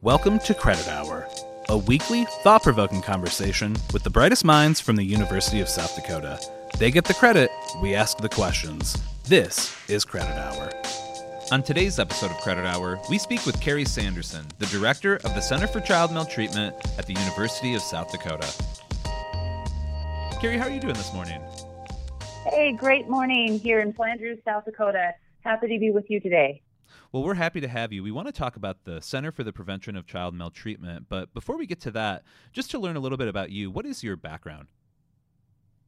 Welcome to Credit Hour, a weekly, thought provoking conversation with the brightest minds from the University of South Dakota. They get the credit, we ask the questions. This is Credit Hour. On today's episode of Credit Hour, we speak with Carrie Sanderson, the director of the Center for Child Maltreatment at the University of South Dakota. Carrie, how are you doing this morning? Hey, great morning here in Flandreau, South Dakota. Happy to be with you today. Well, we're happy to have you. We want to talk about the Center for the Prevention of Child Maltreatment, but before we get to that, just to learn a little bit about you, what is your background?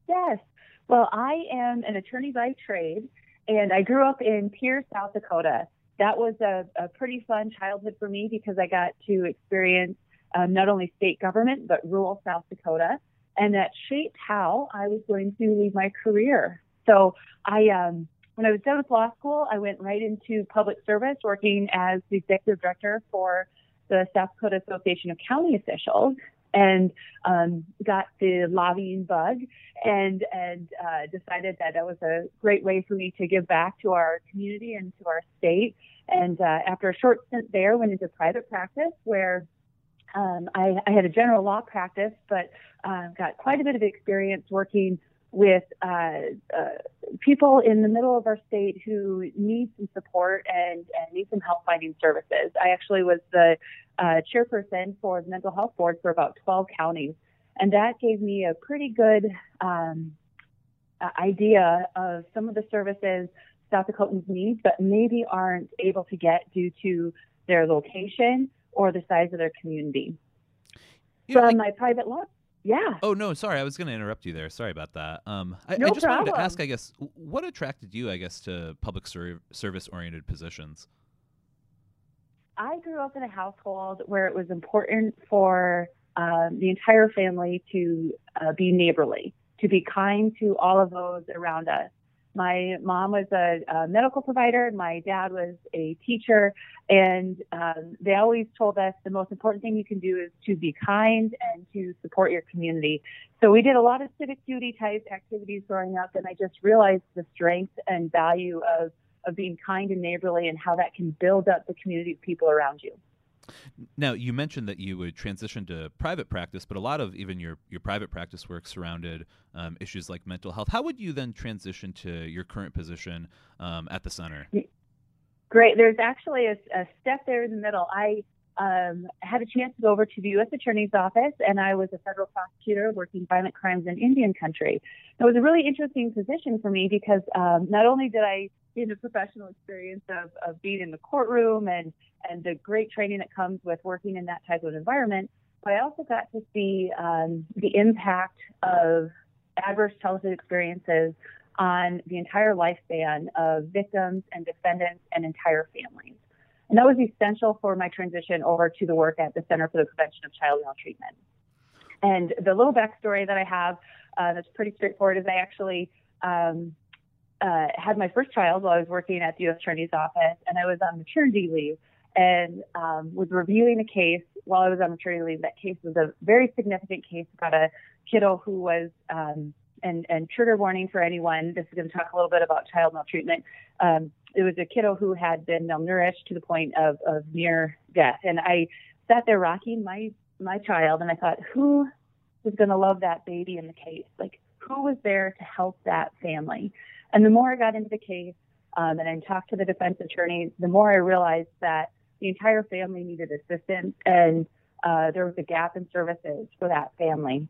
Yes. Well, I am an attorney by trade, and I grew up in Pierre, South Dakota. That was a, a pretty fun childhood for me because I got to experience um, not only state government, but rural South Dakota. And that shaped how I was going to lead my career. So I, um, when I was done with law school, I went right into public service, working as the executive director for the South Dakota Association of County Officials, and um, got the lobbying bug, and and uh, decided that that was a great way for me to give back to our community and to our state. And uh, after a short stint there, went into private practice where. Um, I, I had a general law practice, but uh, got quite a bit of experience working with uh, uh, people in the middle of our state who need some support and, and need some help finding services. I actually was the uh, chairperson for the mental health board for about 12 counties, and that gave me a pretty good um, idea of some of the services South Dakotans need, but maybe aren't able to get due to their location or the size of their community. You know, From my private law yeah. Oh no, sorry, I was going to interrupt you there. Sorry about that. Um, I, no I just problem. wanted to ask, I guess, what attracted you, I guess, to public ser- service-oriented positions? I grew up in a household where it was important for um, the entire family to uh, be neighborly, to be kind to all of those around us. My mom was a, a medical provider. My dad was a teacher. And um, they always told us the most important thing you can do is to be kind and to support your community. So we did a lot of civic duty type activities growing up. And I just realized the strength and value of, of being kind and neighborly and how that can build up the community of people around you. Now, you mentioned that you would transition to private practice, but a lot of even your, your private practice work surrounded um, issues like mental health. How would you then transition to your current position um, at the center? Great. There's actually a, a step there in the middle. I um, had a chance to go over to the U.S. Attorney's Office, and I was a federal prosecutor working violent crimes in Indian country. It was a really interesting position for me because um, not only did I gain the professional experience of, of being in the courtroom and and the great training that comes with working in that type of environment. But I also got to see um, the impact of adverse childhood experiences on the entire lifespan of victims and defendants and entire families. And that was essential for my transition over to the work at the Center for the Prevention of Child Maltreatment. And the little backstory that I have uh, that's pretty straightforward is I actually um, uh, had my first child while I was working at the U.S. Attorney's Office, and I was on maternity leave and um, was reviewing a case while I was on maternity leave. That case was a very significant case about a kiddo who was, um, and, and trigger warning for anyone, this is going to talk a little bit about child maltreatment. Um, it was a kiddo who had been malnourished to the point of, of near death. And I sat there rocking my, my child, and I thought, who was going to love that baby in the case? Like, who was there to help that family? And the more I got into the case, um, and I talked to the defense attorney, the more I realized that the entire family needed assistance, and uh, there was a gap in services for that family.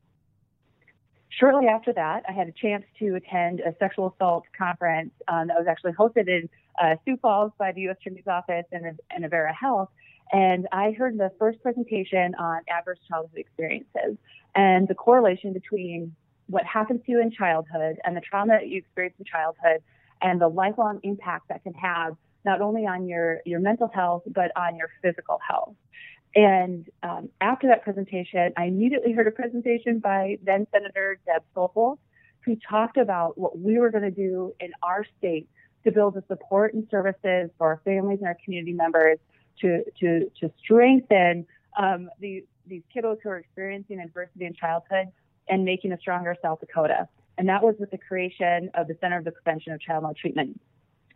Shortly after that, I had a chance to attend a sexual assault conference um, that was actually hosted in uh, Sioux Falls by the U.S. Attorney's Office and, and Avera Health. And I heard the first presentation on adverse childhood experiences and the correlation between what happens to you in childhood and the trauma that you experience in childhood and the lifelong impact that can have not only on your, your mental health, but on your physical health. And um, after that presentation, I immediately heard a presentation by then Senator Deb Stoffels, who talked about what we were going to do in our state to build the support and services for our families and our community members to, to, to strengthen um, the, these kiddos who are experiencing adversity in childhood and making a stronger South Dakota. And that was with the creation of the Center of the Prevention of Child Maltreatment.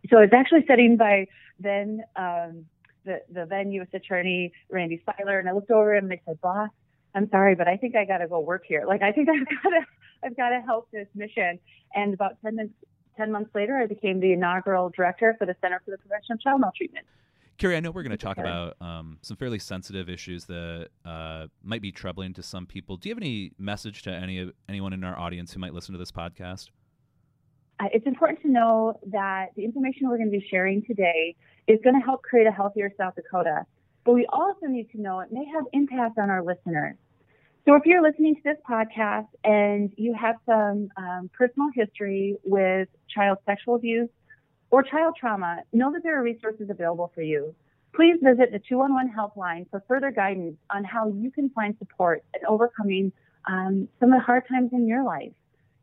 So it's actually setting by then um, the, the then U.S. Attorney Randy Seiler, and I looked over him and I said, "Boss, I'm sorry, but I think I got to go work here. Like I think I've got to I've got to help this mission." And about 10 months 10 months later, I became the inaugural director for the Center for the Prevention of Child Maltreatment. Carrie, I know we're going to talk about um, some fairly sensitive issues that uh, might be troubling to some people. Do you have any message to any anyone in our audience who might listen to this podcast? Uh, it's important to know that the information we're going to be sharing today is going to help create a healthier South Dakota. But we also need to know it may have impact on our listeners. So if you're listening to this podcast and you have some um, personal history with child sexual abuse or child trauma, know that there are resources available for you. Please visit the 211 helpline for further guidance on how you can find support in overcoming um, some of the hard times in your life.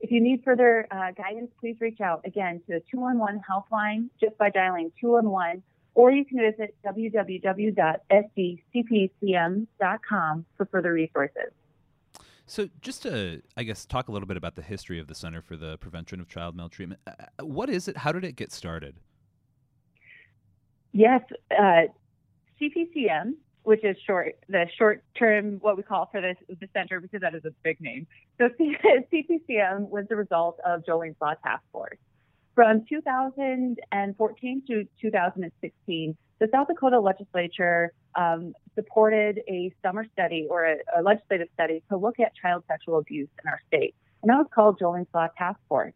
If you need further uh, guidance, please reach out again to the 211 helpline just by dialing 211, or you can visit www.sdcpcm.com for further resources. So, just to, I guess, talk a little bit about the history of the Center for the Prevention of Child Maltreatment. Uh, uh what is it? How did it get started? Yes, uh, CPCM which is short, the short term, what we call for this, the center, because that is a big name. So CPCM was the result of Jolene's Law Task Force. From 2014 to 2016, the South Dakota legislature um, supported a summer study or a, a, legislative study to look at child sexual abuse in our state. And that was called Jolene's Law Task Force.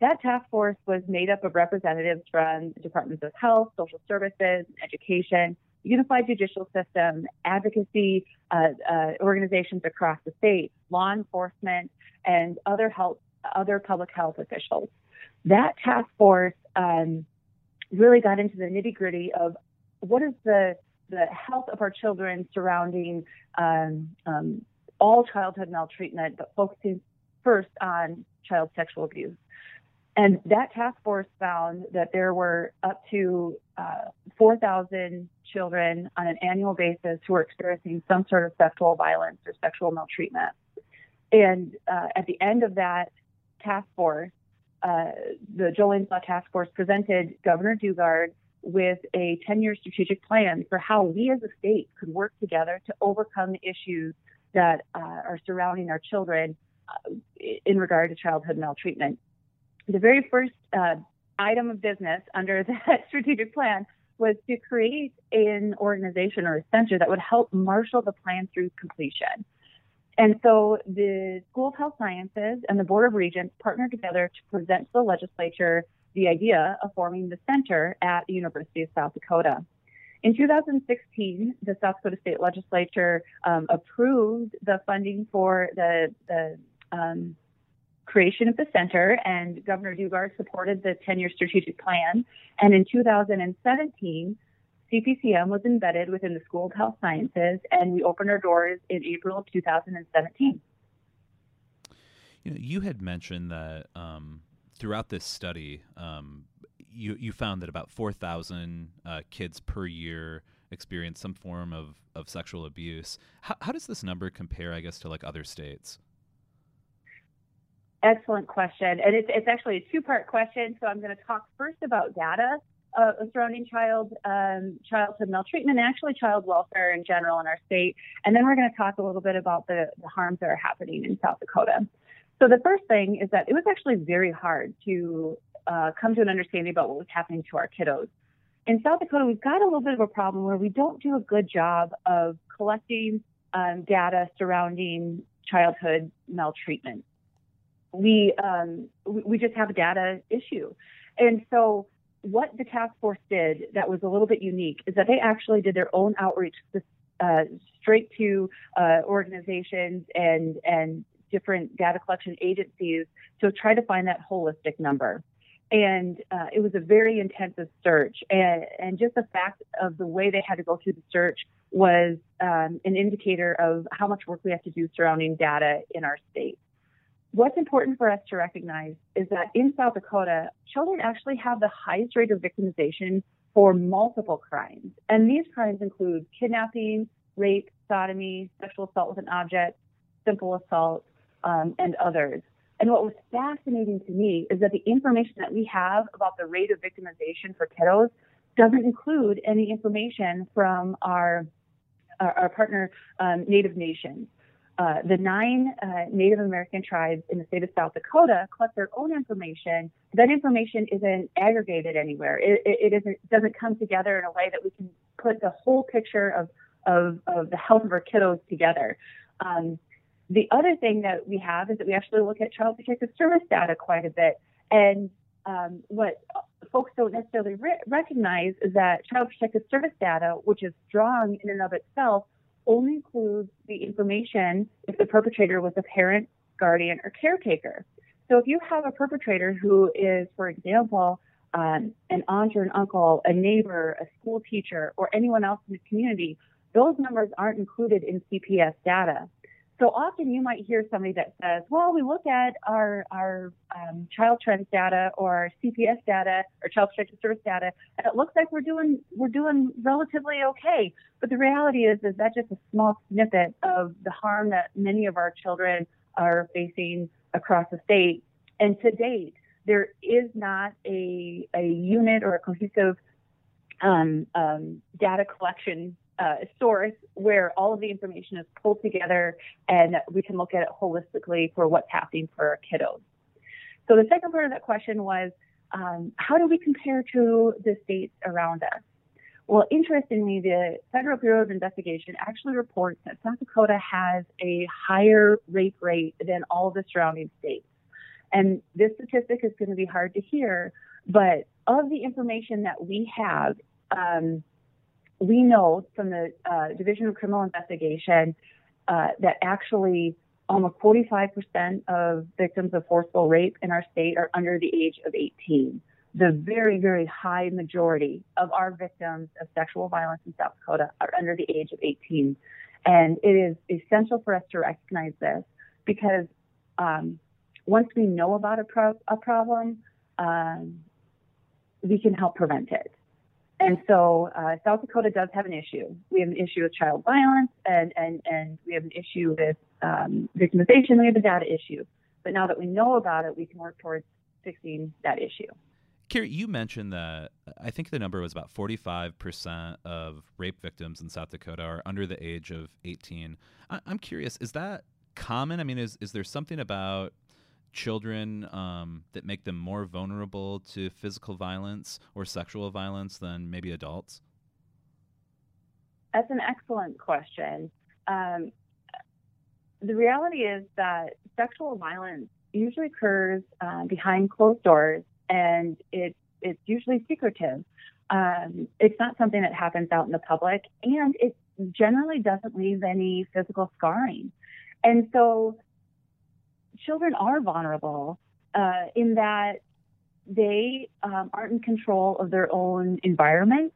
That task force was made up of representatives from the Departments of Health, Social Services, Education, unified judicial system, advocacy uh, uh, organizations across the state, law enforcement, and other health, other public health officials. That task force um, really got into the nitty gritty of what is the the health of our children surrounding um, um, all childhood maltreatment, but focusing first on child sexual abuse. And that task force found that there were up to uh, 4,000 children on an annual basis who were experiencing some sort of sexual violence or sexual maltreatment. And uh, at the end of that task force, uh, the Jolene's Law Task Force presented Governor Daugaard with a 10 year strategic plan for how we as a state could work together to overcome the issues that uh, are surrounding our children uh, in regard to childhood maltreatment. The very first uh, item of business under that strategic plan was to create an organization or a center that would help marshal the plan through completion. And so the School of Health Sciences and the Board of Regents partnered together to present to the legislature the idea of forming the center at the University of South Dakota. In 2016, the South Dakota State Legislature um, approved the funding for the, the um, creation of the center, and Governor Daugaard supported the 10 year strategic plan. And in 2017, CPCM was embedded within the School of Health Sciences, and we opened our doors in April of 2017. You, know, you had mentioned that um, throughout this study, um, you, you found that about 4,000 uh, kids per year experience some form of, of sexual abuse. How, how does this number compare, I guess, to like other states? Excellent question. And it's, it's actually a two part question. So I'm going to talk first about data uh, surrounding child um, childhood maltreatment and actually child welfare in general in our state. And then we're going to talk a little bit about the, the harms that are happening in South Dakota. So the first thing is that it was actually very hard to uh, come to an understanding about what was happening to our kiddos. In South Dakota, we've got a little bit of a problem where we don't do a good job of collecting um, data surrounding childhood maltreatment we um, we just have a data issue. And so what the task force did that was a little bit unique is that they actually did their own outreach uh, straight to uh, organizations and and different data collection agencies to try to find that holistic number. And uh, it was a very intensive search, and, and just the fact of the way they had to go through the search was um, an indicator of how much work we have to do surrounding data in our state. What's important for us to recognize is that in South Dakota, children actually have the highest rate of victimization for multiple crimes. And these crimes include kidnapping, rape, sodomy, sexual assault with an object, simple assault, um, and others. And what was fascinating to me is that the information that we have about the rate of victimization for kiddos doesn't include any information from our our, our partner um, Native nations. Uh, the nine uh, Native American tribes in the state of South Dakota collect their own information. That information isn't aggregated anywhere. It, it, it isn't, doesn't come together in a way that we can put the whole picture of, of, of the health of our kiddos together. Um, the other thing that we have is that we actually look at Child Protective Service data quite a bit. And um, what folks don't necessarily re- recognize is that Child Protective Service data, which is strong in and of itself, only includes the information if the perpetrator was a parent, guardian, or caretaker. So if you have a perpetrator who is, for example, um, an aunt or an uncle, a neighbor, a school teacher, or anyone else in the community, those numbers aren't included in CPS data. So often you might hear somebody that says, well, we look at our, our um, child trends data or our CPS data or child protective service data, and it looks like we're doing, we're doing relatively okay. But the reality is, is that just a small snippet of the harm that many of our children are facing across the state. And to date, there is not a, a unit or a cohesive um, um, data collection uh, source where all of the information is pulled together and we can look at it holistically for what's happening for our kiddos. So the second part of that question was, um, how do we compare to the states around us? Well, interestingly, the Federal Bureau of Investigation actually reports that South Dakota has a higher rape rate than all the surrounding states. And this statistic is going to be hard to hear, but of the information that we have, um, we know from the uh, Division of Criminal Investigation uh, that actually almost 45% of victims of forcible rape in our state are under the age of 18. The very, very high majority of our victims of sexual violence in South Dakota are under the age of 18. And it is essential for us to recognize this because um, once we know about a, pro- a problem, um, we can help prevent it. And so uh, South Dakota does have an issue. We have an issue with child violence, and and and we have an issue with um, victimization. We have a data issue. But now that we know about it, we can work towards fixing that issue. Carrie, you mentioned that I think the number was about 45% of rape victims in South Dakota are under the age of 18. I- I'm curious, is that common? I mean, is, is there something about children um, that make them more vulnerable to physical violence or sexual violence than maybe adults? That's an excellent question. Um, the reality is that sexual violence usually occurs uh, behind closed doors, and it, it's usually secretive. Um, it's not something that happens out in the public, and it generally doesn't leave any physical scarring. And so children are vulnerable uh, in that they um, aren't in control of their own environment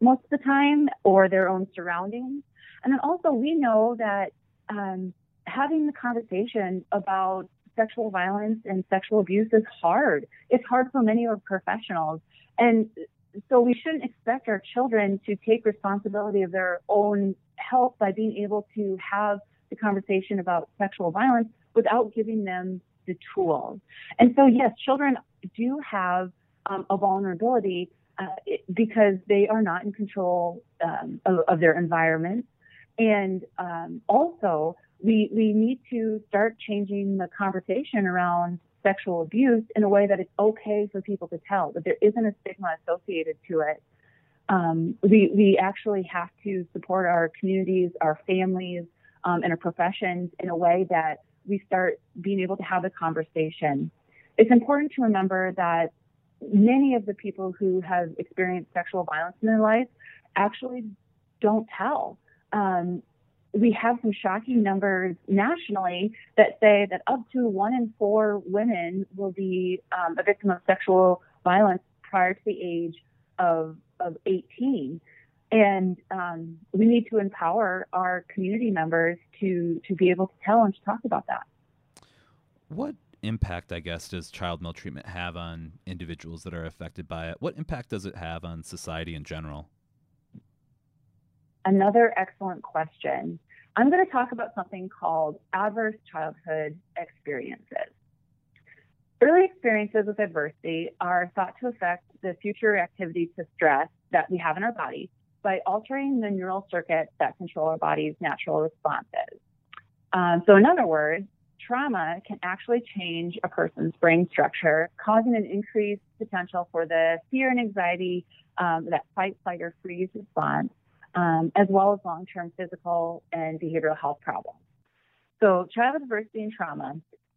most of the time or their own surroundings. And then also, we know that um, having the conversation about sexual violence and sexual abuse is hard. It's hard for many of our professionals. And so we shouldn't expect our children to take responsibility of their own health by being able to have the conversation about sexual violence without giving them the tools. And so, yes, children do have um, a vulnerability uh, because they are not in control um, of, of, their environment. And um, also, we, we need to start changing the conversation around sexual abuse in a way that it's okay for people to tell, that there isn't a stigma associated to it. Um, we, we actually have to support our communities, our families, um, and our professions in a way that we start being able to have a conversation. It's important to remember that many of the people who have experienced sexual violence in their life actually don't tell. Um, we have some shocking numbers nationally that say that up to one in four women will be um, a victim of sexual violence prior to the age of, of 18. And um, we need to empower our community members to to be able to tell and to talk about that. What impact, I guess, does child maltreatment have on individuals that are affected by it? What impact does it have on society in general? Another excellent question. I'm going to talk about something called adverse childhood experiences. Early experiences with adversity are thought to affect the future reactivity to stress that we have in our body by altering the neural circuits that control our body's natural responses. Um, so, in other words, trauma can actually change a person's brain structure, causing an increased potential for the fear and anxiety, um, that fight, flight, or freeze response, um, as well as long term physical and behavioral health problems. So, childhood adversity and trauma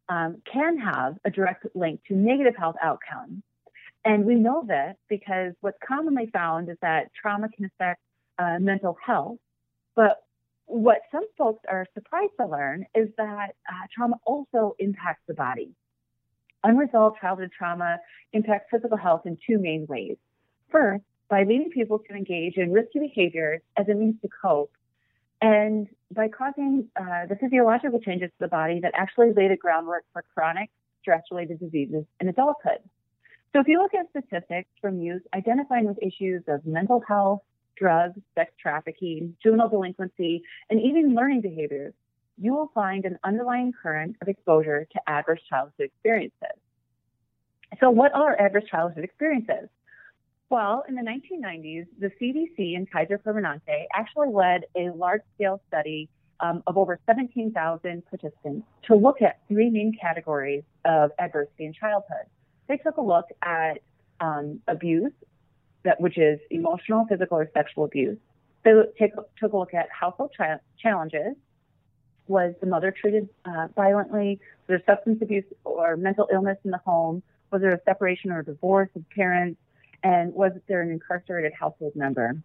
um, can have a direct link to negative health outcomes. And we know this because what's commonly found is that trauma can affect uh, mental health. But what some folks are surprised to learn is that uh, trauma also impacts the body. Unresolved childhood trauma impacts physical health in two main ways. First, by leading people to engage in risky behaviors as a means to cope, and by causing uh, the physiological changes to the body that actually lay the groundwork for chronic stress related diseases in adulthood. So, if you look at statistics from youth identifying with issues of mental health, drugs, sex trafficking, juvenile delinquency, and even learning behaviors, you will find an underlying current of exposure to adverse childhood experiences. So, what are adverse childhood experiences? Well, in the 1990s, the CDC and Kaiser Permanente actually led a large scale study um, of over 17,000 participants to look at three main categories of adversity in childhood. They took a look at um, abuse, that which is emotional, physical, or sexual abuse. They take, took a look at household cha- challenges. Was the mother treated uh, violently? Was there substance abuse or mental illness in the home? Was there a separation or divorce of parents? and was there an incarcerated household member?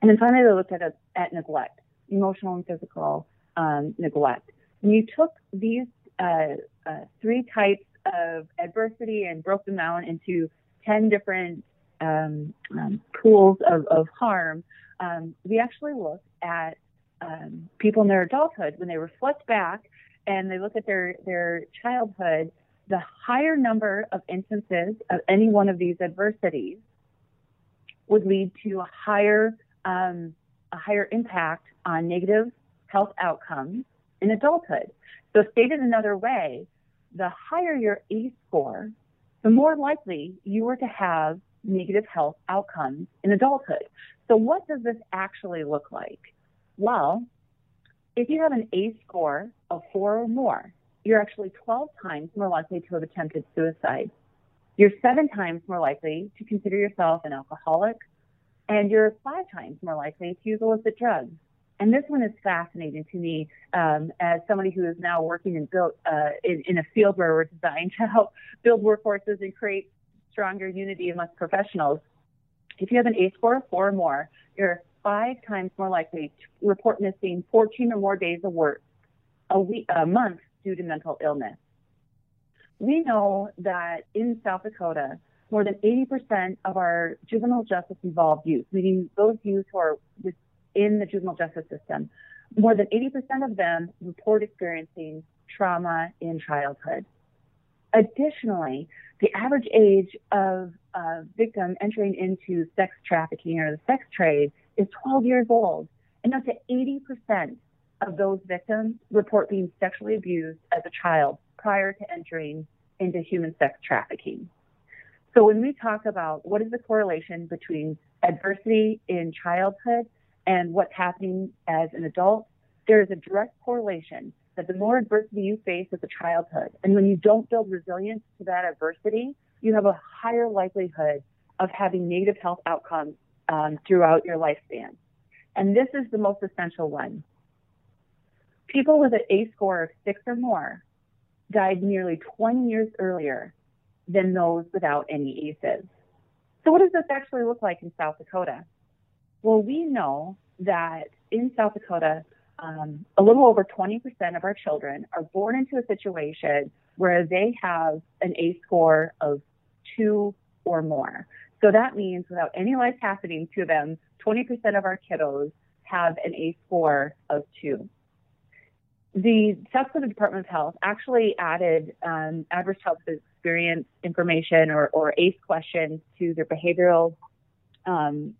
And then finally, they looked at, a, at neglect, emotional and physical um, neglect. And you took these uh, uh, three types of adversity and broke them down into 10 different um, um, pools of, of harm. Um, we actually looked at um, people in their adulthood when they reflect back and they look at their, their childhood the higher number of instances of any one of these adversities would lead to a higher um, a higher impact on negative health outcomes in adulthood. So, stated another way, the higher your ACE score, the more likely you are to have negative health outcomes in adulthood. So, what does this actually look like? Well, if you have an ACE score of four or more, you're actually 12 times more likely to have attempted suicide. You're seven times more likely to consider yourself an alcoholic, and you're five times more likely to use illicit drugs. And this one is fascinating to me um, as somebody who is now working in, built, uh, in, in a field where we're designed to help build workforces and create stronger unity amongst professionals. If you have an ACE score of four or more, you're five times more likely to report missing 14 or more days of work a, week, a month due to mental illness. We know that in South Dakota, more than 80% of our juvenile justice involved youth, meaning those youth who are within the juvenile justice system, more than 80% of them report experiencing trauma in childhood. Additionally, the average age of a victim entering into sex trafficking or the sex trade is 12 years old, and up to 80% of those victims report being sexually abused as a child prior to entering into human sex trafficking. So when we talk about what is the correlation between adversity in childhood and what's happening as an adult, there is a direct correlation that the more adversity you face as a childhood, and when you don't build resilience to that adversity, you have a higher likelihood of having negative health outcomes um, throughout your lifespan. And this is the most essential one. People with an ACE score of six or more died nearly 20 years earlier than those without any ACEs. So, what does this actually look like in South Dakota? Well, we know that in South Dakota, um, a little over 20% of our children are born into a situation where they have an ACE score of two or more. So that means without any life happening to them, 20% of our kiddos have an ACE score of two the South Dakota Department of Health actually added um, adverse childhood experience information or, or ACE questions to their behavioral, um,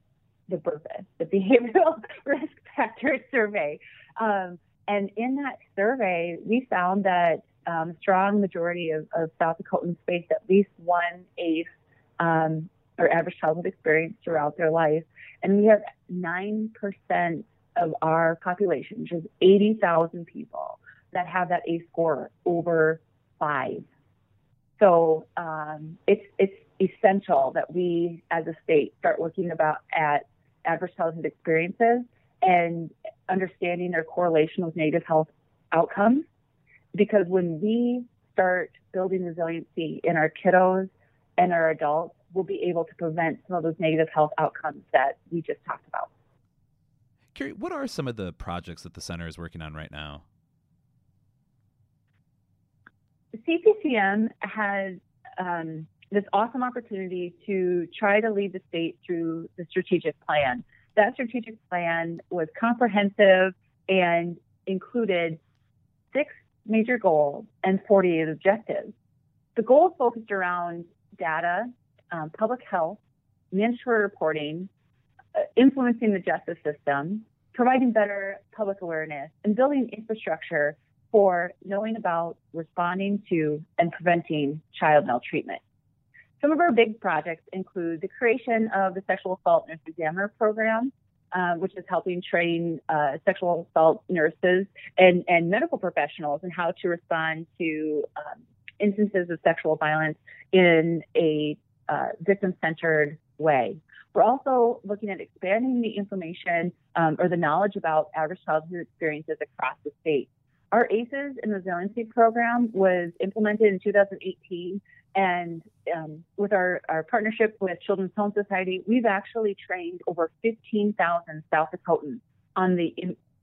the BRFSS, the Behavioral Risk Factor Survey. Um, and in that survey, we found that um, strong majority of, of South Dakotans faced at least one ACE um, or adverse childhood experience throughout their life. And we have 9% of our population, which is 80,000 people, that have that ACE score over five. So um, it's, it's essential that we as a state start looking about at adverse childhood experiences and understanding their correlation with negative health outcomes. Because when we start building resiliency in our kiddos and our adults, we'll be able to prevent some of those negative health outcomes that we just talked about. Carrie, what are some of the projects that the center is working on right now? CPCM has um, this awesome opportunity to try to lead the state through the strategic plan. That strategic plan was comprehensive and included six major goals and 48 objectives. The goals focused around data, um, public health, mandatory reporting, uh, influencing the justice system, providing better public awareness, and building infrastructure for knowing about responding to and preventing child maltreatment. Some of our big projects include the creation of the Sexual Assault Nurse Examiner Program, uh, which is helping train uh, sexual assault nurses and, and medical professionals in how to respond to um, instances of sexual violence in a uh, victim centered way. We're also looking at expanding the information um, or the knowledge about adverse childhood experiences across the state. Our ACEs and Resiliency program was implemented in 2018, and um, with our, our partnership with Children's Home Society, we've actually trained over 15,000 South Dakotans on the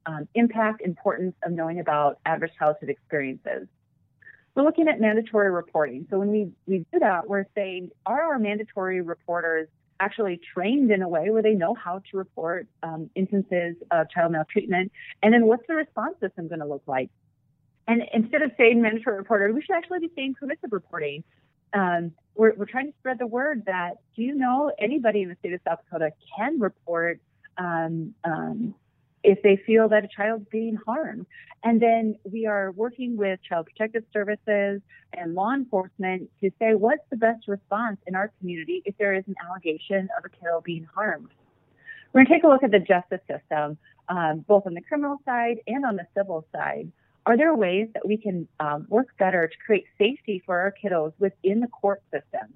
um, impact, importance of knowing about adverse childhood experiences. We're looking at mandatory reporting. So when we, we do that, we're saying, are our mandatory reporters actually trained in a way where they know how to report um, instances of child maltreatment? And then what's the response system going to look like? And instead of saying mandatory reporter, we should actually be saying permissive reporting. Um, we're, we're trying to spread the word that do you know anybody in the state of South Dakota can report um, um, if they feel that a child's being harmed. And then we are working with Child Protective Services and law enforcement to say what's the best response in our community if there is an allegation of a kiddo being harmed. We're going to take a look at the justice system, um, both on the criminal side and on the civil side. Are there ways that we can um, work better to create safety for our kiddos within the court system?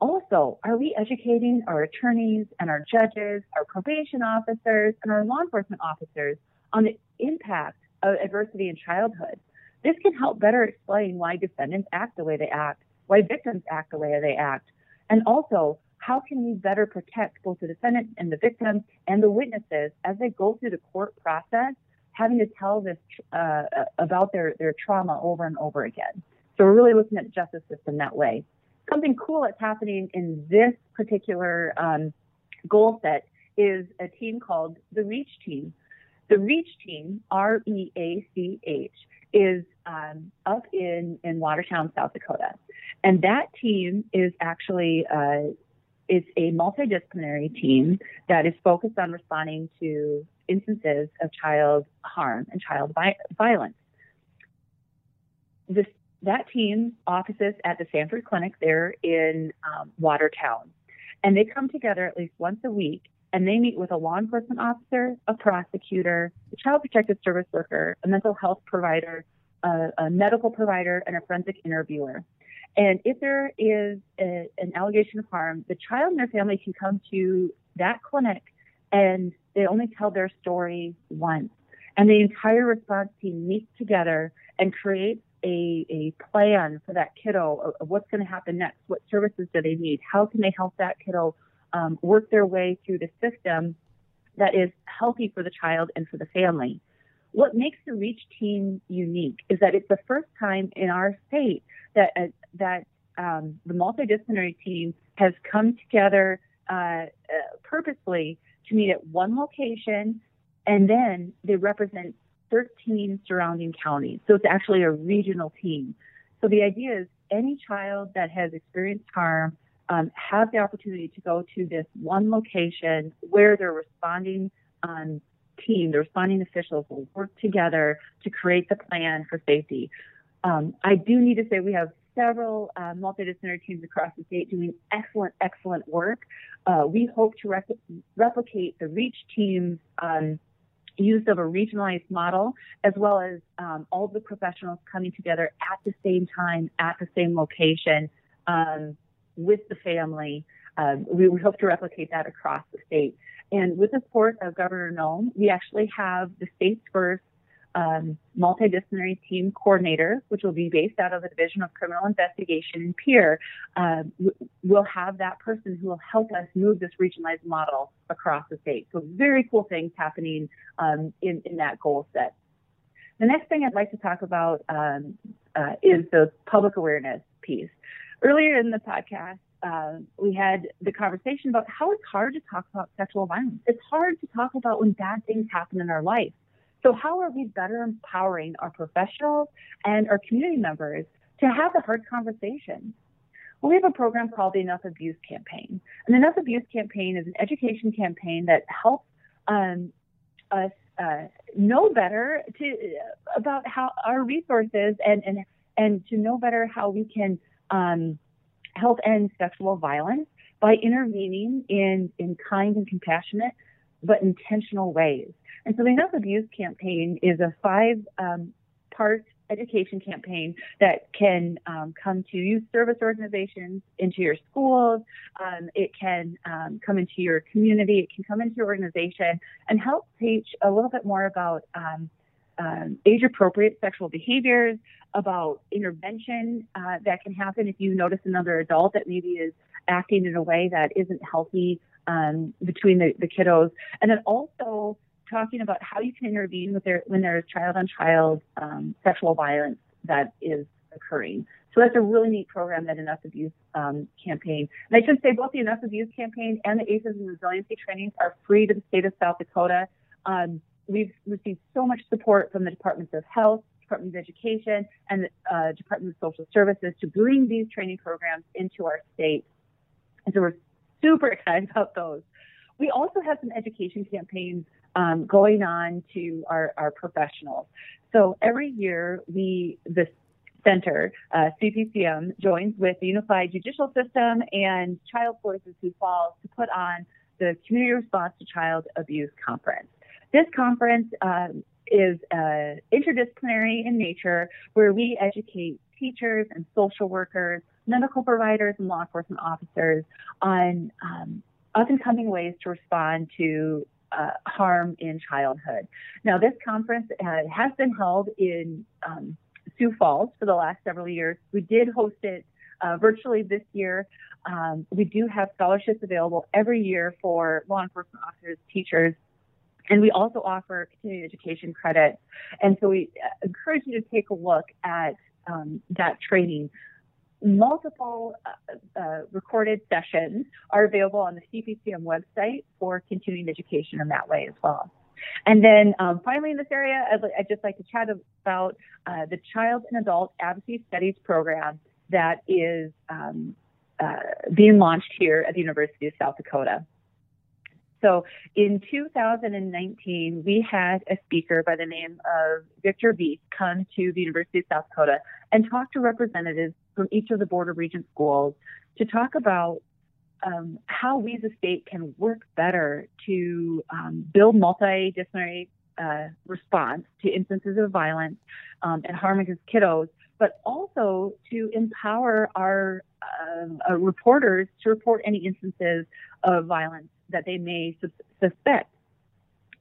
Also, are we educating our attorneys and our judges, our probation officers, and our law enforcement officers on the impact of adversity in childhood? This can help better explain why defendants act the way they act, why victims act the way they act, and also how can we better protect both the defendant and the victim and the witnesses as they go through the court process, having to tell this uh, about their, their trauma over and over again. So we're really looking at the justice system that way something cool that's happening in this particular um, goal set is a team called the REACH team. The REACH team, R E A C H, is um, up in, in Watertown, South Dakota. And that team is actually uh, is a multidisciplinary team that is focused on responding to instances of child harm and child vi- violence. This that team offices at the Sanford Clinic there in um, Watertown. And they come together at least once a week and they meet with a law enforcement officer, a prosecutor, a child protective service worker, a mental health provider, a, a medical provider, and a forensic interviewer. And if there is a, an allegation of harm, the child and their family can come to that clinic and they only tell their story once. And the entire response team meets together and creates a, a plan for that kiddo of, what's going to happen next. What services do they need? How can they help that kiddo um, work their way through the system that is healthy for the child and for the family? What makes the REACH team unique is that it's the first time in our state that uh, that um, the multidisciplinary team has come together uh, uh, purposely to meet at one location, and then they represent 13 surrounding counties. So it's actually a regional team. So the idea is any child that has experienced harm um, has the opportunity to go to this one location where they're responding um, team, the responding officials will work together to create the plan for safety. Um, I do need to say we have several uh, multidisciplinary teams across the state doing excellent, excellent work. Uh, we hope to rep- replicate the REACH team's um, use of a regionalized model, as well as um, all the professionals coming together at the same time, at the same location, um, with the family. Um, we, we, hope to replicate that across the state. And with the support of Governor Noem, we actually have the state's first um, multidisciplinary team coordinator, which will be based out of the Division of Criminal Investigation and Pierre, Uh, we'll have that person who will help us move this regionalized model across the state. So very cool things happening um, in, in that goal set. The next thing I'd like to talk about um, uh, is the public awareness piece. Earlier in the podcast, uh, we had the conversation about how it's hard to talk about sexual violence. It's hard to talk about when bad things happen in our life. So, how are we better empowering our professionals and our community members to have the hard conversations? Well, we have a program called the Enough Abuse Campaign. And the Enough Abuse Campaign is an education campaign that helps um, us uh, know better to, about how our resources and, and, and to know better how we can um, help end sexual violence by intervening in, in kind and compassionate but intentional ways. And so the Enough Abuse campaign is a five um, part education campaign that can um, come to youth service organizations, into your schools. Um, it can um, come into your community. It can come into your organization and help teach a little bit more about um, um, age appropriate sexual behaviors, about intervention uh, that can happen if you notice another adult that maybe is acting in a way that isn't healthy um, between the, the kiddos, and then also talking about how you can intervene with when there's child on child um, sexual violence that is occurring. So that's a really neat program, that Enough Abuse um, campaign. And I should say both the Enough Abuse campaign and the ACEs and Resiliency trainings are free to the state of South Dakota. Um, we've received so much support from the Departments of Health, Department of Education, and the uh, Department of Social Services to bring these training programs into our state. And so we're super excited about those. We also have some education campaigns um, going on to our, our professionals. So every year, we the center, uh, CPCM, joins with the Unified Judicial System and Child Voices Sioux Falls to put on the Community Response to Child Abuse Conference. This conference um, is uh, interdisciplinary in nature, where we educate teachers and social workers, medical providers, and law enforcement officers on um, up and coming ways to respond to uh, harm in childhood. Now, this conference uh, has been held in um, Sioux Falls for the last several years. We did host it uh, virtually this year. Um, we do have scholarships available every year for law enforcement officers, teachers, and we also offer continuing education credits. And so we uh, encourage you to take a look at um, that training. Multiple uh, uh, recorded sessions are available on the CPCM website for continuing education in that way as well. And then um, finally, in this area, I'd, I'd, just like to chat about uh, the Child and Adult Advocacy Studies program that is um, uh, being launched here at the University of South Dakota. So in 2019, we had a speaker by the name of Victor Vieth come to the University of South Dakota and talk to representatives from each of the Board of Regents schools to talk about um, how we as a state can work better to um, build multidisciplinary uh, response to instances of violence um, and harm against kiddos, but also to empower our uh, uh, reporters to report any instances of violence that they may su- suspect.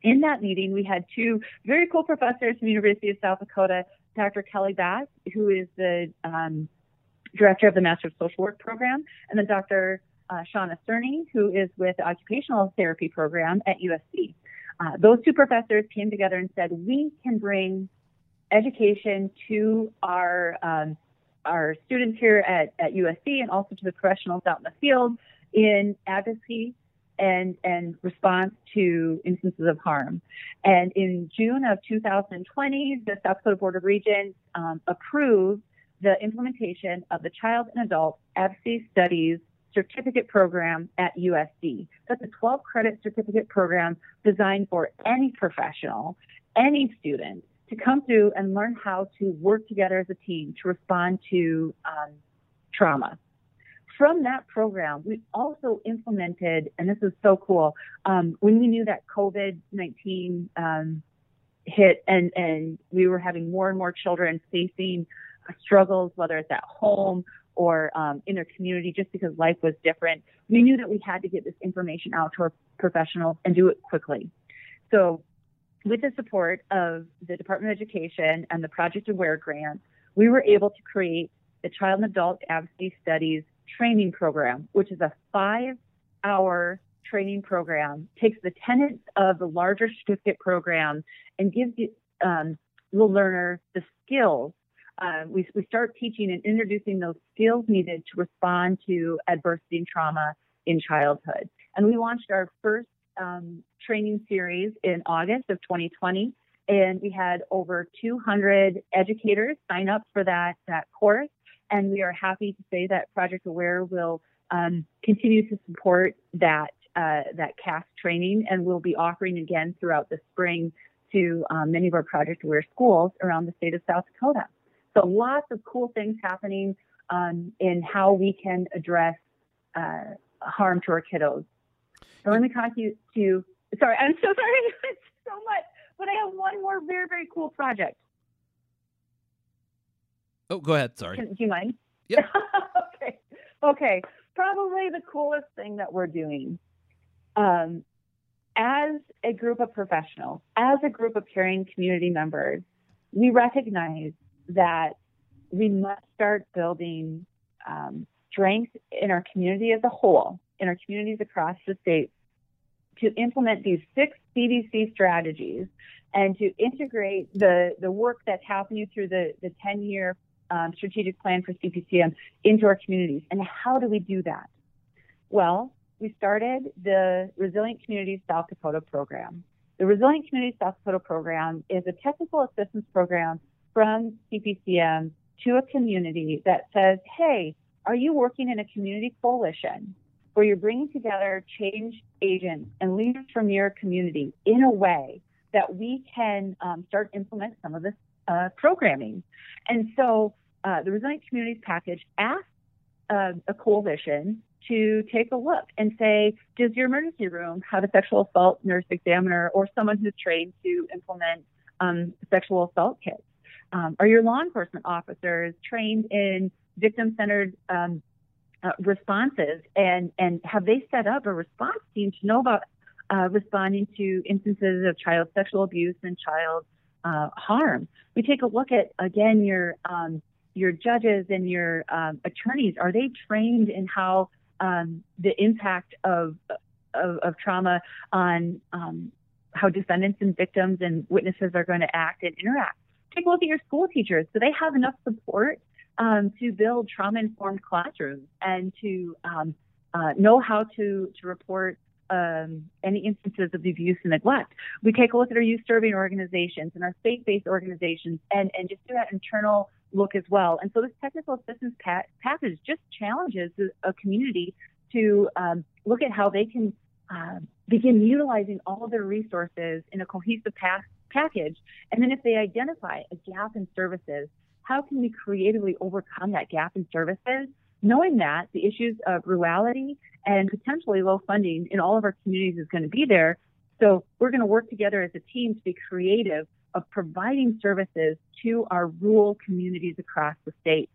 In that meeting, we had two very cool professors from the University of South Dakota, Dr. Kelly Bass, who is the um, director of the Master of Social Work program, and then Dr. Uh, Shauna Cerny, who is with the Occupational Therapy program at USD. Uh, those two professors came together and said, we can bring education to our um, our students here at, at USD and also to the professionals out in the field in advocacy and, and response to instances of harm. And in June of 2020, the South Dakota Board of Regents um, approved the implementation of the Child and Adult Advocacy Studies certificate program at USD. That's a 12 credit certificate program designed for any professional, any student to come through and learn how to work together as a team to respond to um, trauma. From that program, we also implemented, and this is so cool, um, when we knew that COVID 19 um, hit and, and we were having more and more children facing struggles, whether it's at home or um, in their community, just because life was different, we knew that we had to get this information out to our professionals and do it quickly. So, with the support of the Department of Education and the Project Aware grant, we were able to create the Child and Adult Advocacy Studies training program, which is a five hour training program, takes the tenets of the larger certificate program and gives the, um, the learner the skills uh, we, we start teaching and introducing those skills needed to respond to adversity and trauma in childhood. And we launched our first um, training series in August of 2020, and we had over 200 educators sign up for that that course. And we are happy to say that Project Aware will um, continue to support that uh, that CAS training, and we'll be offering again throughout the spring to um, many of our Project Aware schools around the state of South Dakota. So lots of cool things happening um, in how we can address uh, harm to our kiddos. So let me talk to you to, sorry, I'm so sorry so much, but I have one more very, very cool project. Oh, go ahead. Sorry. do you mind? Yeah. okay. Okay. Probably the coolest thing that we're doing. Um, as a group of professionals, as a group of caring community members, we recognize that we must start building um, strength in our community as a whole, in our communities across the state, to implement these six CDC strategies and to integrate the, the work that's happening through the, the 10 year um, strategic plan for CPCM into our communities. And how do we do that? Well, we started the Resilient Communities South Dakota program. The Resilient Communities South Dakota program is a technical assistance program from CPCM to a community that says, hey, are you working in a community coalition where you're bringing together change agents and leaders from your community in a way that we can um, start implement some of this uh, programming? And so uh, the Resilient Communities Package asks uh, a coalition to take a look and say, does your emergency room have a sexual assault nurse examiner or someone who's trained to implement um, sexual assault kits? Um, are your law enforcement officers trained in victim-centered um, uh, responses, and and have they set up a response team to know about uh, responding to instances of child sexual abuse and child uh, harm? We take a look at again your um, your judges and your um, attorneys. Are they trained in how um, the impact of of, of trauma on um, how defendants and victims and witnesses are going to act and interact? Take a look at your school teachers. Do they have enough support um, to build trauma informed classrooms and to um, uh, know how to, to report um, any instances of abuse and neglect? We take a look at our youth serving organizations and our faith based organizations and, and just do that internal look as well. And so this technical assistance pa- package just challenges a community to um, look at how they can uh, begin utilizing all of their resources in a cohesive path package. And then if they identify a gap in services, how can we creatively overcome that gap in services? Knowing that the issues of rurality and potentially low funding in all of our communities is going to be there. So we're going to work together as a team to be creative of providing services to our rural communities across the state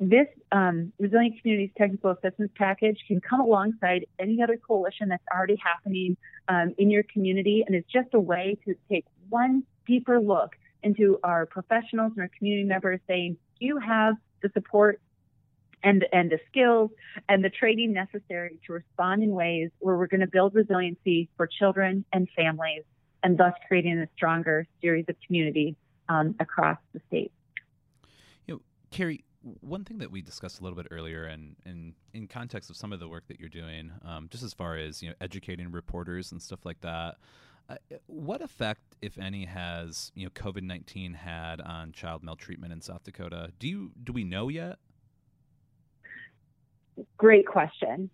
this um, Resilient Communities Technical Assistance Package can come alongside any other coalition that's already happening um, in your community, and it's just a way to take one deeper look into our professionals and our community members saying, do you have the support and, and the skills and the training necessary to respond in ways where we're going to build resiliency for children and families and thus creating a stronger series of communities um, across the state. You know, Carrie, one thing that we discussed a little bit earlier, and in, in context of some of the work that you're doing, um, just as far as you know, educating reporters and stuff like that, uh, what effect, if any, has you know COVID nineteen had on child maltreatment in South Dakota? Do you do we know yet? Great question.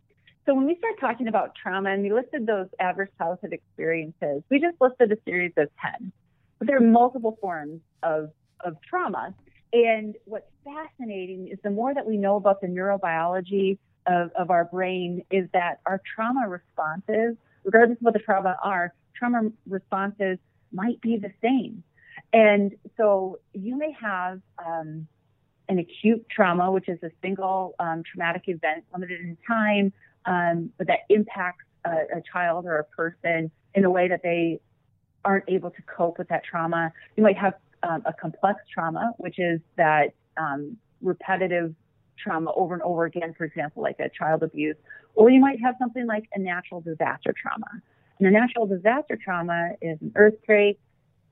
So when we start talking about trauma, and we listed those adverse childhood experiences, we just listed a series of ten, but there are multiple forms of of trauma And what's fascinating is the more that we know about the neurobiology of, of our brain, is that our trauma responses, regardless of what the trauma are, trauma responses might be the same. And so you may have um, an acute trauma, which is a single um, traumatic event, limited in time, um, but that impacts a, a, child or a person in a way that they aren't able to cope with that trauma. You might have um, a complex trauma, which is that um, repetitive trauma over and over again, for example, like a child abuse, or you might have something like a natural disaster trauma. And a natural disaster trauma is an earthquake,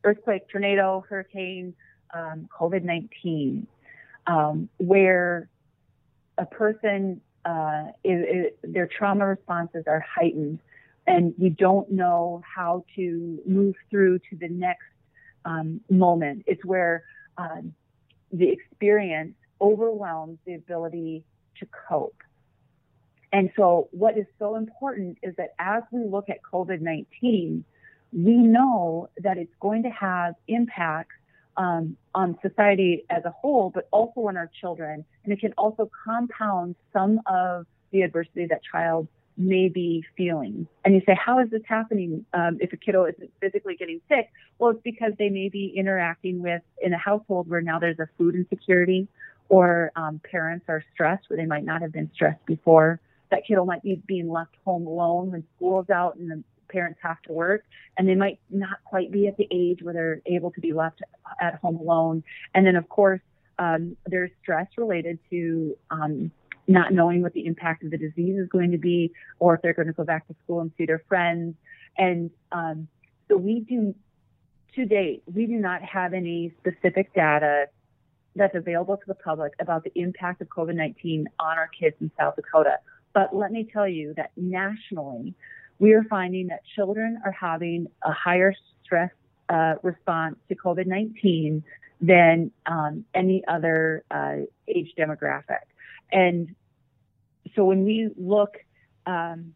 earthquake, tornado, hurricane, um, COVID 19, um, where a person, uh, is, is, their trauma responses are heightened and you don't know how to move through to the next um, moment. It's where um, the experience overwhelms the ability to cope. And so, what is so important is that as we look at COVID 19, we know that it's going to have impacts um, on society as a whole, but also on our children. And it can also compound some of the adversity that child may be feeling. And you say, how is this happening um, if a kiddo isn't physically getting sick? Well, it's because they may be interacting with in a household where now there's a food insecurity or um, parents are stressed where they might not have been stressed before. That kiddo might be being left home alone when school's out and the parents have to work and they might not quite be at the age where they're able to be left at home alone. And then of course, um, there's stress related to um, not knowing what the impact of the disease is going to be, or if they're going to go back to school and see their friends. And um, so we do, to date, we do not have any specific data that's available to the public about the impact of COVID 19 on our kids in South Dakota. But let me tell you that nationally, we are finding that children are having a higher stress uh, response to COVID 19 than um, any other uh, age demographic. And so when we look, um,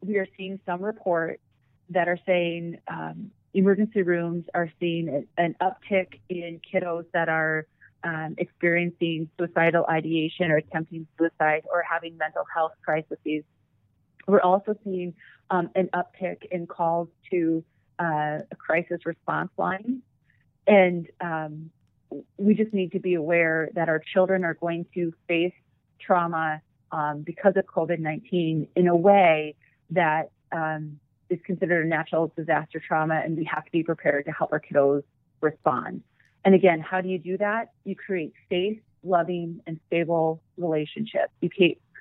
we are seeing some reports that are saying um, emergency rooms are seeing an uptick in kiddos that are um, experiencing suicidal ideation or attempting suicide or having mental health crises. We're also seeing um, an uptick in calls to uh, a crisis response line. And um, we just need to be aware that our children are going to face trauma um, because of COVID 19 in a way that um, is considered a natural disaster trauma, and we have to be prepared to help our kiddos respond. And again, how do you do that? You create safe, loving, and stable relationships. You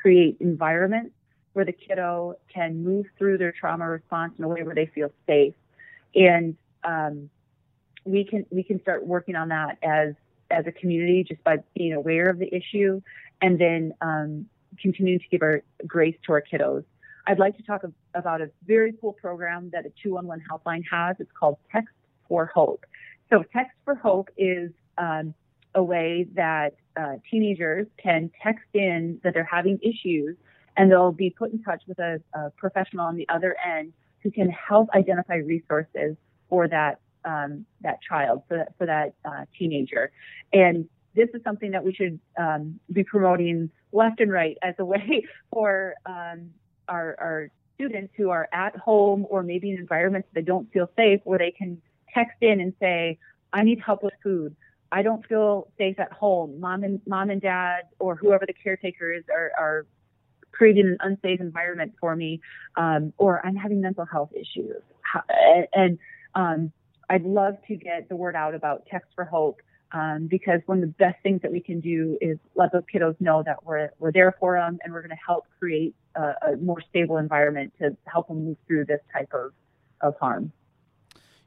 create environments where the kiddo can move through their trauma response in a way where they feel safe. And um, we can we can start working on that as as a community just by being aware of the issue and then um, continuing to give our grace to our kiddos. I'd like to talk about a very cool program that a 211 helpline has. It's called Text for Hope. So, Text for Hope is um, a way that uh, teenagers can text in that they're having issues and they'll be put in touch with a, a professional on the other end who can help identify resources for that um, that child, for that, for that uh, teenager. And this is something that we should um, be promoting left and right as a way for um, our, our students who are at home or maybe in environments that don't feel safe where they can text in and say, I need help with food. I don't feel safe at home. Mom and mom and dad or whoever the caretaker is are, are creating an unsafe environment for me, um, or I'm having mental health issues. And, um, I'd love to get the word out about Text for Hope um, because one of the best things that we can do is let those kiddos know that we're, we're there for them and we're going to help create a, a, more stable environment to help them move through this type of, of harm.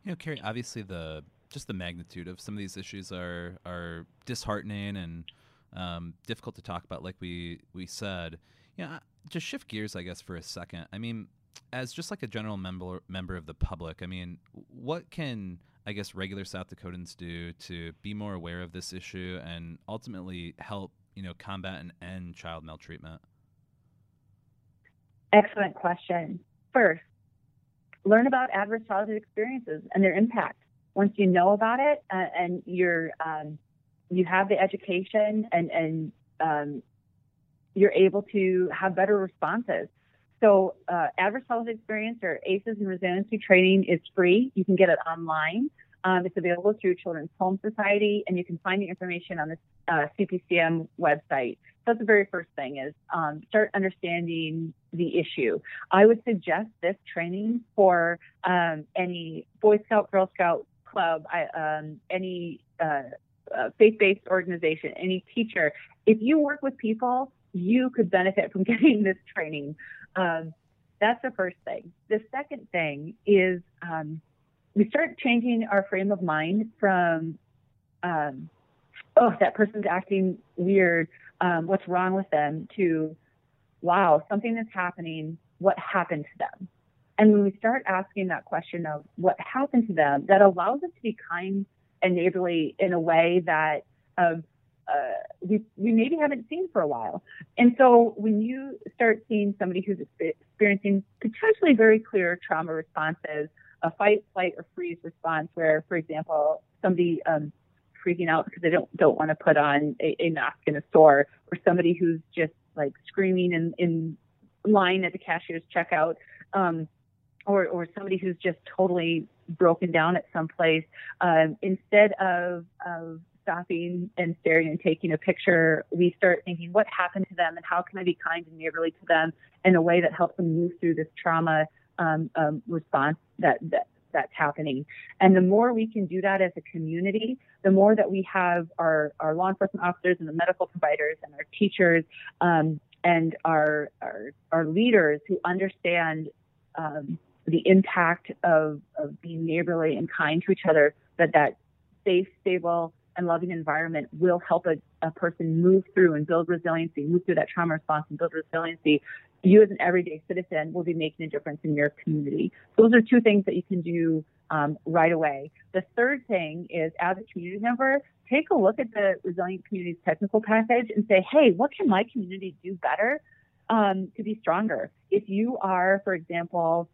You know, Carrie, obviously the just the magnitude of some of these issues are are disheartening and um, difficult to talk about, like we we said. Yeah, you know, just shift gears, I guess, for a second. I mean, as just like a general member member of the public, I mean, what can I guess regular South Dakotans do to be more aware of this issue and ultimately help you know combat and end child maltreatment? Excellent question. First, learn about adverse childhood experiences and their impact. Once you know about it uh, and you're um, you have the education and and um, you're able to have better responses. So, uh, Adverse childhood Experience or ACEs and Resiliency Training is free. You can get it online. Um, it's available through Children's Home Society, and you can find the information on the uh, CPCM website. That's the very first thing is um, start understanding the issue. I would suggest this training for um, any Boy Scout, Girl Scout club, I, um, any uh, uh, faith-based organization, any teacher. If you work with people, you could benefit from getting this training. Um, that's the first thing. The second thing is um, we start changing our frame of mind from, um, oh, that person's acting weird. Um, what's wrong with them? To, wow, something is happening. What happened to them? And when we start asking that question of what happened to them, that allows us to be kind and neighborly in a way that um, uh, we, we maybe haven't seen for a while. And so when you start seeing somebody who's experiencing potentially very clear trauma responses, a fight, flight, or freeze response where, for example, somebody um, freaking out because they don't don't want to put on a, a, mask in a store, or somebody who's just like screaming in, in line at the cashier's checkout, um, or or somebody who's just totally broken down at some place. Um, instead of of stopping and staring and taking a picture, we start thinking, what happened to them, and how can I be kind and neighborly to them in a way that helps them move through this trauma um, um, response that, that that's happening. And the more we can do that as a community, the more that we have our, our law enforcement officers and the medical providers and our teachers um, and our, our, our leaders who understand um, the impact of, of being neighborly and kind to each other, that that safe, stable, and loving environment will help a, a person move through and build resiliency, move through that trauma response and build resiliency you as an everyday citizen will be making a difference in your community. Those are two things that you can do um, right away. The third thing is as a community member, take a look at the Resilient Communities technical package and say, hey, what can my community do better um, to be stronger? If you are, for example,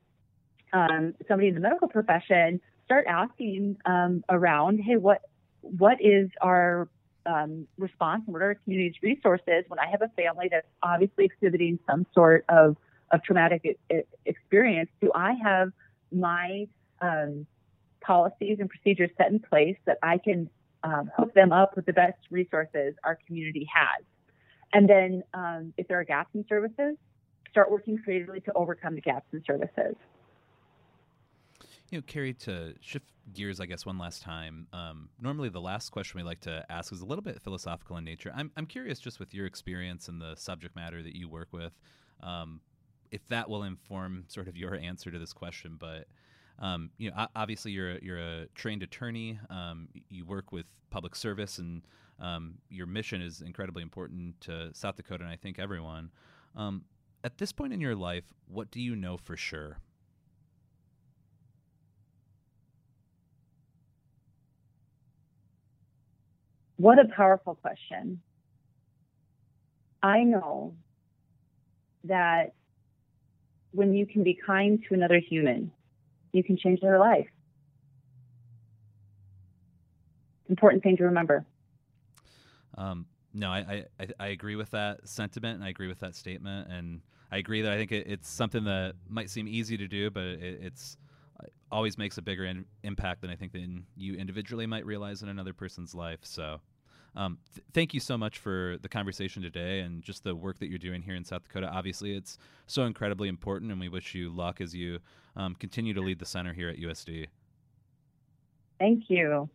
um, somebody in the medical profession, start asking um, around, hey, what what is our um, response and what are our community's resources when I have a family that's obviously exhibiting some sort of, of traumatic experience? Do I have my um, policies and procedures set in place that I can um, hook them up with the best resources our community has? And then um, if there are gaps in services, start working creatively to overcome the gaps in services. You know, Carrie, to shift gears, I guess, one last time. Um, normally, the last question we like to ask is a little bit philosophical in nature. I'm, I'm curious, just with your experience and the subject matter that you work with, um, if that will inform sort of your answer to this question. But um, you know, obviously, you're a, you're a trained attorney. Um, you work with public service, and um, your mission is incredibly important to South Dakota, and I think everyone. Um, at this point in your life, what do you know for sure? What a powerful question. I know that when you can be kind to another human, you can change their life. Important thing to remember. Um, no, I, I, I agree with that sentiment and I agree with that statement. And I agree that I think it, it's something that might seem easy to do, but it, it's always makes a bigger in, impact than I think than you individually might realize in another person's life. So um, th- thank you so much for the conversation today and just the work that you're doing here in South Dakota. Obviously, it's so incredibly important, and we wish you luck as you um, continue to lead the center here at USD. Thank you.